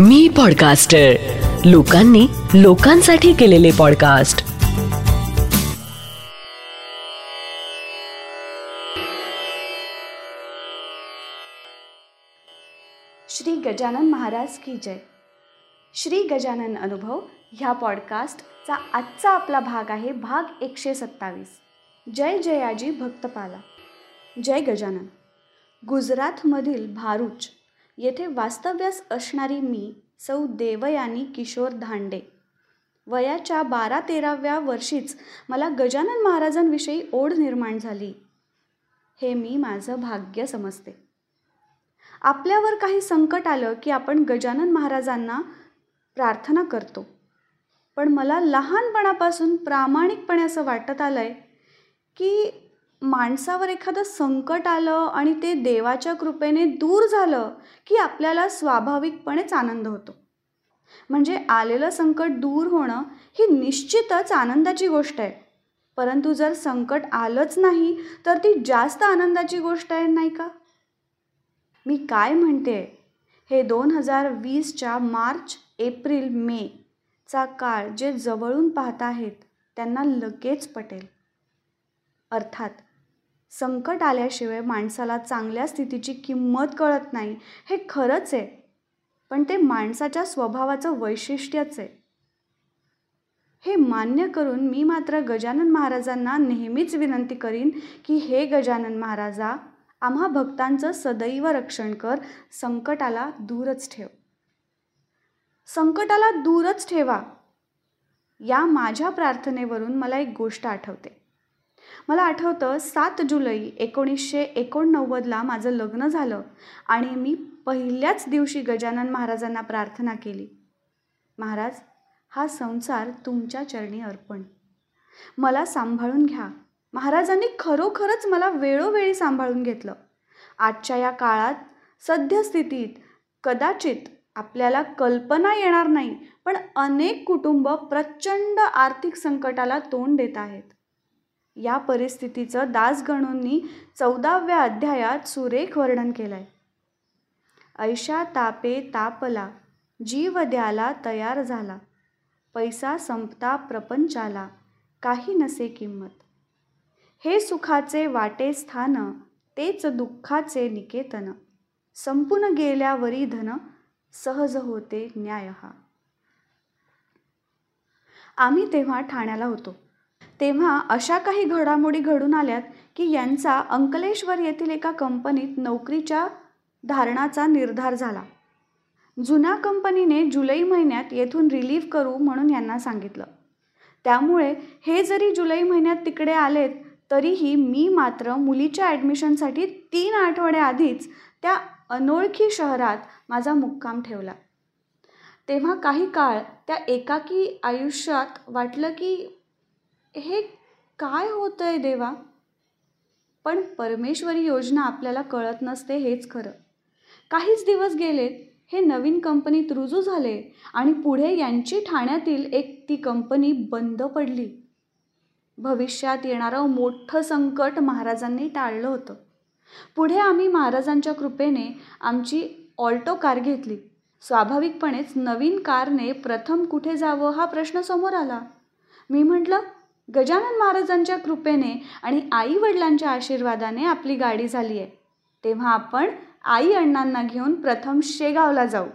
मी podcaster लोकांनी लोकांसाठी केलेले पॉडकास्ट श्री गजानन महाराज की जय. श्री गजानन अनुभव ह्या पॉडकास्टचा आजचा आपला भाग आहे भाग एकशे सत्तावीस. जय जयाजी भक्तपाला. जय गजानन. गुजरातमधील भारूच येथे वास्तव्यास असणारी मी सौ देवयानी किशोर धांडे. वयाच्या बारा तेराव्या वर्षीच मला गजानन महाराजांविषयी ओढ निर्माण झाली. हे मी माझं भाग्य समजते. आपल्यावर काही संकट आलं की आपण गजानन महाराजांना प्रार्थना करतो. पण मला लहानपणापासून प्रामाणिकपणे असं वाटत आलं आहे की माणसावर एखादं संकट आलं आणि ते देवाच्या कृपेने दूर झालं की आपल्याला स्वाभाविकपणेच आनंद होतो. म्हणजे आलेलं संकट दूर होणं ही निश्चितच आनंदाची गोष्ट आहे. परंतु जर संकट आलंच नाही तर ती जास्त आनंदाची गोष्ट आहे नाही का? मी काय म्हणते? हे दोन हजार वीसच्या मार्च एप्रिल मे चा काळ जे जवळून पाहत आहेत त्यांना लगेच पटेल. अर्थात संकट आल्याशिवाय माणसाला चांगल्या स्थितीची किंमत कळत नाही हे खरंच आहे. पण ते माणसाच्या स्वभावाचं वैशिष्ट्यच आहे. हे मान्य करून मी मात्र गजानन महाराजांना नेहमीच विनंती करीन की हे गजानन महाराजा आम्हा भक्तांचं सदैव रक्षण कर संकटाला दूरच ठेव. संकटाला दूरच ठेवा. या माझ्या प्रार्थनेवरून मला एक गोष्ट आठवते. मला आठवतं सात जुलै एकोणीसशे एकोणनव्वदला माझं लग्न झालं आणि मी पहिल्याच दिवशी गजानन महाराजांना प्रार्थना केली. महाराज हा संसार तुमच्या चरणी अर्पण. मला सांभाळून घ्या. महाराजांनी खरोखरच मला वेळोवेळी सांभाळून घेतलं. आजच्या या काळात सद्यस्थितीत कदाचित आपल्याला कल्पना येणार नाही पण अनेक कुटुंब प्रचंड आर्थिक संकटाला तोंड देत आहेत. या परिस्थितीचं दासगणूंनी चौदाव्या अध्यायात सुरेख वर्णन केलं आहे ऐशा तापे तापला जीव द्याला तयार झाला पैसा संपता प्रपंचाला काही नसे किंमत. हे सुखाचे वाटे स्थान तेच दुःखाचे निकेतन संपून गेल्यावरी धन सहज होते न्याय हा आम्ही तेव्हा ठाण्याला होतो. तेव्हा अशा काही घडामोडी घडून आल्यात की यांचा अंकलेश्वर येथील एका कंपनीत नोकरीच्या धारणाचा निर्धार झाला. जुन्या कंपनीने जुलै महिन्यात येथून रिलीव्ह करू म्हणून यांना सांगितलं. त्यामुळे हे जरी जुलै महिन्यात तिकडे आलेत तरीही मी मात्र मुलीच्या ॲडमिशनसाठी तीन आठवड्याआधीच त्या अनोळखी शहरात माझा मुक्काम ठेवला. तेव्हा काही काळ त्या एकाकी आयुष्यात वाटलं की हे काय होतं आहे देवा? पण परमेश्वरी योजना आपल्याला कळत नसते हेच खरं. काहीच दिवस गेलेत हे नवीन कंपनीत रुजू झाले आणि पुढे यांची ठाण्यातील एक ती कंपनी बंद पडली. भविष्यात येणारं मोठं संकट महाराजांनी टाळलं होतं. पुढे आम्ही महाराजांच्या कृपेने आमची ऑल्टो कार घेतली. स्वाभाविकपणेच नवीन कारने प्रथम कुठे जावं हा प्रश्न समोर आला. मी म्हटलं गजानन महाराजांच्या कृपेने आणि आई वडिलांच्या आशीर्वादाने आपली गाडी झाली आहे तेव्हा आपण आई अण्णांना घेऊन प्रथम शेगावला जाऊ.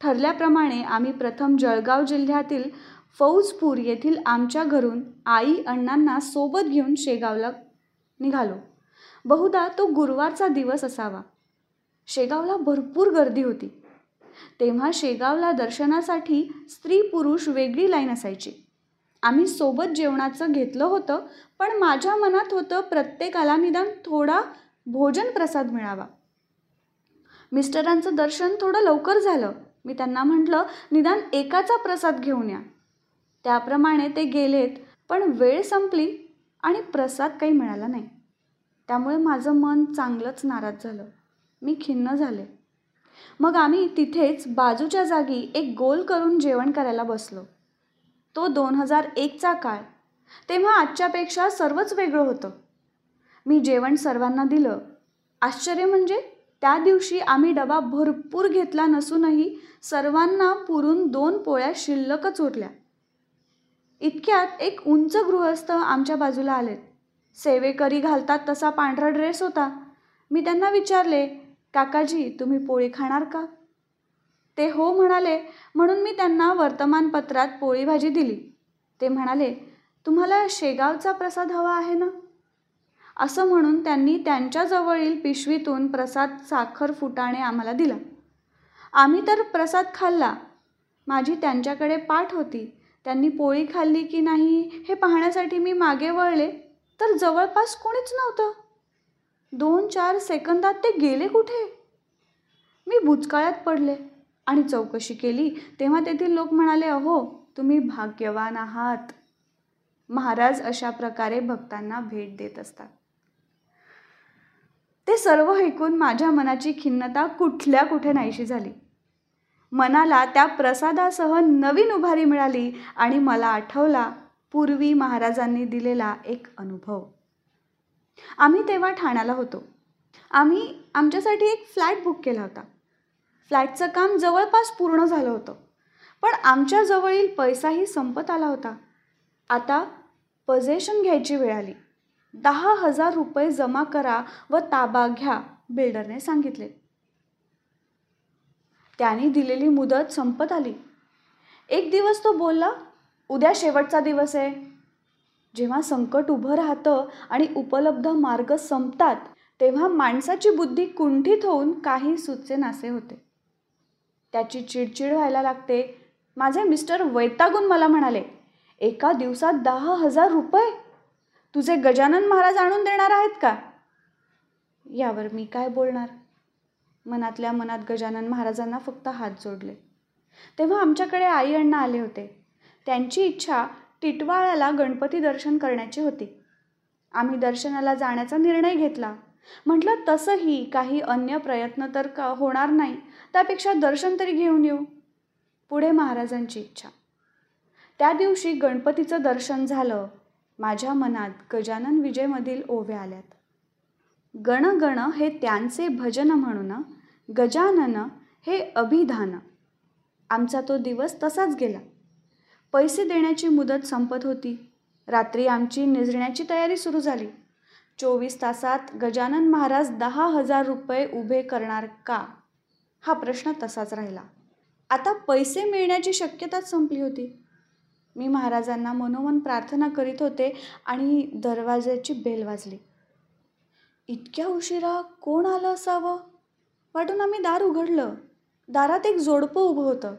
ठरल्याप्रमाणे आम्ही प्रथम जळगाव जिल्ह्यातील फौजपूर येथील आमच्या घरून आई अण्णांना सोबत घेऊन शेगावला निघालो. बहुधा तो गुरुवारचा दिवस असावा. शेगावला भरपूर गर्दी होती. तेव्हा शेगावला दर्शनासाठी स्त्री पुरुष वेगळी लाईन असायची. आम्ही सोबत जेवणाचं घेतलं होतं पण माझ्या मनात होतं प्रत्येकाला निदान थोडा भोजन प्रसाद मिळावा. मिस्टरांचं दर्शन थोडं लवकर झालं. मी त्यांना म्हटलं निदान एकाचा प्रसाद घेऊन या. त्याप्रमाणे ते गेलेत पण वेळ संपली आणि प्रसाद काही मिळाला नाही. त्यामुळे माझं मन चांगलंच नाराज झालं. मी खिन्न झाले. मग आम्ही तिथेच बाजूच्या जागी एक गोल करून जेवण करायला बसलो. तो दोन हजार एकचा काळ. तेव्हा आजच्यापेक्षा सर्वच वेगळं होतं. मी जेवण सर्वांना दिलं. आश्चर्य म्हणजे त्या दिवशी आम्ही डबा भरपूर घेतला नसूनही सर्वांना पुरून दोन पोळ्या शिल्लकच उरल्या. इतक्यात एक उंच गृहस्थ आमच्या बाजूला आलेत सेवेकरी घालतात तसा पांढरा ड्रेस होता. मी त्यांना विचारले काकाजी तुम्ही पोळी खाणार का? ते हो म्हणाले म्हणून मी त्यांना वर्तमानपत्रात पोळी भाजी दिली. ते म्हणाले तुम्हाला शेगावचा प्रसाद हवा आहे ना? असं म्हणून त्यांनी त्यांच्याजवळील पिशवीतून प्रसाद साखर फुटाणे आम्हाला दिला. आम्ही तर प्रसाद खाल्ला. माझी त्यांच्याकडे पाठ होती. त्यांनी पोळी खाल्ली की नाही हे पाहण्यासाठी मी मागे वळले. तर जवळपास कोणीच नव्हतं. दोन चार सेकंदात ते गेले कुठे? मी भुचकाळ्यात पडले. आणि चौकशी केली तेव्हा तेथील लोक म्हणाले अहो तुम्ही भाग्यवान आहात. महाराज अशा प्रकारे भक्तांना भेट देत असतात. ते सर्व ऐकून माझ्या मनाची खिन्नता कुठल्या कुठे नाहीशी झाली. मनाला त्या प्रसादासह नवीन उभारी मिळाली आणि मला आठवला पूर्वी महाराजांनी दिलेला एक अनुभव. आम्ही तेव्हा ठाण्याला होतो. आम्ही आमच्यासाठी एक फ्लॅट बुक केला होता. फ्लॅटचं काम जवळपास पूर्ण झालं होतं. पण आमच्याजवळील पैसाही संपत आला होता. आता पजेशन घ्यायची वेळ आली. दहा हजार रुपये जमा करा व ताबा घ्या बिल्डरने सांगितले. त्याने दिलेली मुदत संपत आली. एक दिवस तो बोलला उद्या शेवटचा दिवस आहे. जेव्हा संकट उभं राहतं आणि उपलब्ध मार्ग संपतात तेव्हा माणसाची बुद्धी कुंठित होऊन काही सुचेनासे होते. त्याची चिडचिड व्हायला लागते. माझे मिस्टर वैतागून मला म्हणाले एका दिवसात दहा हजार रुपये? तुझे गजानन महाराज आणून देणार आहेत का? यावर मी काय बोलणार? मनातल्या मनात गजानन महाराजांना फक्त हात जोडले. तेव्हा आमच्याकडे आई अण्णा आले होते. त्यांची इच्छा टिटवाळ्याला गणपती दर्शन करण्याची होती. आम्ही दर्शनाला जाण्याचा निर्णय घेतला. म्हटलं तसंही काही अन्य प्रयत्न तर का होणार नाही. त्यापेक्षा दर्शन तरी घेऊन येऊ. पुढे महाराजांची इच्छा. त्या दिवशी गणपतीचं दर्शन झालं. माझ्या मनात गजानन विजयमधील ओव्या आल्यात. गण गण हे त्यांचे भजन म्हणून गजानन हे अभिधान. आमचा तो दिवस तसाच गेला. पैसे देण्याची मुदत संपत होती. रात्री आमची निजण्याची तयारी सुरू झाली. चोवीस तासात गजानन महाराज दहा हजार रुपये उभे करणार का? हा प्रश्न तसाच राहिला. आता पैसे मिळण्याची शक्यताच संपली होती. मी महाराजांना मनोमन प्रार्थना करीत होते आणि दरवाज्याची बेल वाजली. इतक्या उशिरा कोण आलं असावं? वाटून आम्ही दार उघडलं. दारात एक जोडपं उभं होतं.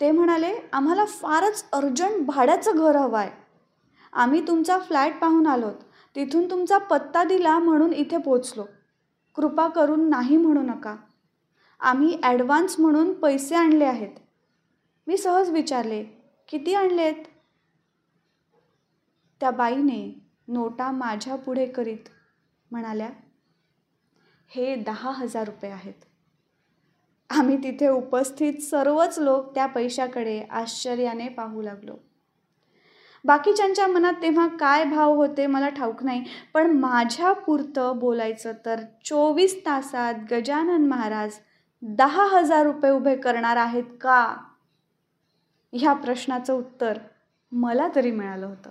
ते म्हणाले आम्हाला फारच अर्जंट भाड्याचं घर हवं आहे आम्ही तुमचा फ्लॅट पाहून आलोत. तिथून तुमचा पत्ता दिला म्हणून इथे पोचलो कृपा करून नाही म्हणू नका. आम्ही ॲडव्हान्स म्हणून पैसे आणले आहेत. मी सहज विचारले किती आणलेत त्या बाईने नोटा माझ्या पुढे करीत म्हणाल्या हे दहा हजार रुपये आहेत. आम्ही तिथे उपस्थित सर्वच लोक त्या पैशाकडे आश्चर्याने पाहू लागलो. बाकीच्यांच्या मनात तेव्हा काय भाव होते मला ठाऊक नाही पण माझ्या पुरतं बोलायचं तर चोवीस तासात गजानन महाराज दहा हजार रुपये उभे करणार आहेत का? ह्या प्रश्नाचं उत्तर मला तरी मिळालं होतं.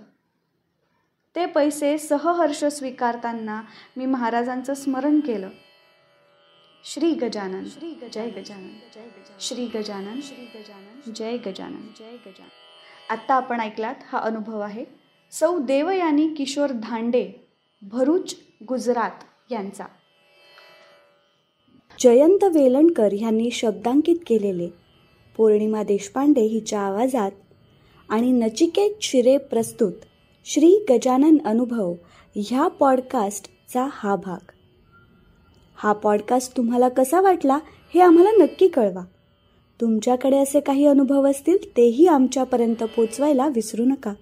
ते पैसे सहहर्ष स्वीकारताना मी महाराजांचं स्मरण केलं. श्री गजानन श्री जय गजानन जय गजानन श्री गजानन श्री गजानन जय गजानन. जय गजानन. आत्ता आपण ऐकलात हा अनुभव आहे. सौ देवयानी किशोर धांडे भरूच गुजरात यांचा. जयंत वेलणकर ह्यांनी शब्दांकित केलेले. पौर्णिमा देशपांडे हिच्या आवाजात आणि नचिकेत शिरे प्रस्तुत श्री गजानन अनुभव ह्या पॉडकास्टचा हा भाग. हा पॉडकास्ट तुम्हाला कसा वाटला हे आम्हाला नक्की कळवा. तुमच्याकडे असे काही अनुभव असतील तेही आमच्यापर्यंत पोचवायला विसरू नका.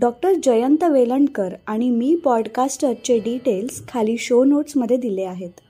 डॉक्टर जयंत वेलणकर आणि मी पॉडकास्टरचे डिटेल्स खाली शो नोट्समध्ये दिले आहेत.